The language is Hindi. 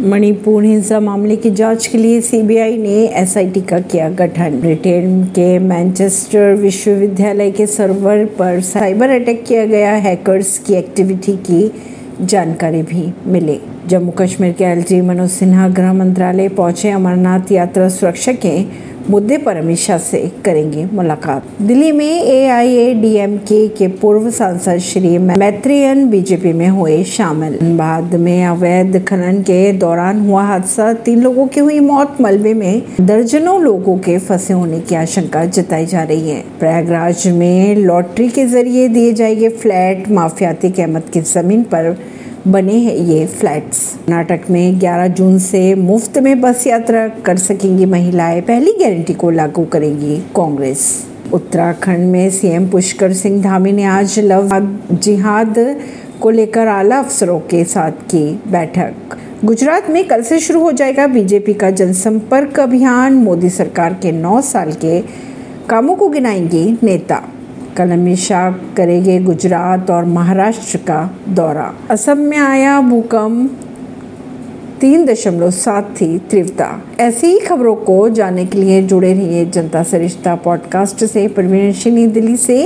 मणिपुर हिंसा मामले की जाँच के लिए सीबीआई ने एसआईटी का किया गठन। ब्रिटेन के मैनचेस्टर विश्वविद्यालय के सर्वर पर साइबर अटैक किया गया। हैकर्स की एक्टिविटी की जानकारी भी मिली। जम्मू कश्मीर के एलजी मनोज सिन्हा गृह मंत्रालय पहुँचे अमरनाथ यात्रा सुरक्षा के मुद्दे पर अमित शाह से करेंगे मुलाकात। दिल्ली में ए एआईएडीएमके के पूर्व सांसद श्री मैत्रियन बीजेपी में हुए शामिल। बाद में अवैध खनन के दौरान हुआ हादसा। तीन लोगों की हुई मौत। मलबे में दर्जनों लोगों के फंसे होने की आशंका जताई जा रही है। प्रयागराज में लॉटरी के ज़रिए दिए जाएँगे फ्लैट। माफियाती कहमत की ज़मीन पर बने हैं ये फ्लैट्स। कर्नाटक में 11 जून से मुफ़्त में बस यात्रा कर सकेंगी महिलाएँ। पहली गारंटी को लागू करेगी कांग्रेस। उत्तराखंड में सीएम पुष्कर सिंह धामी ने आज लव जिहाद को लेकर आला अफसरों के साथ की बैठक। गुजरात में कल से शुरू हो जाएगा बीजेपी का जनसंपर्क अभियान। मोदी सरकार के नौ साल के कामों को गिनाएँगे नेता। कल अमित शाह करेंगे गुजरात और महाराष्ट्र का दौरा। असम में आया भूकंप, तीन दशमलव सात थी तीव्रता। ऐसी ही खबरों को जानने के लिए जुड़े रहिए जनता सरिश्ता पॉडकास्ट से। परवीन दिल्ली से।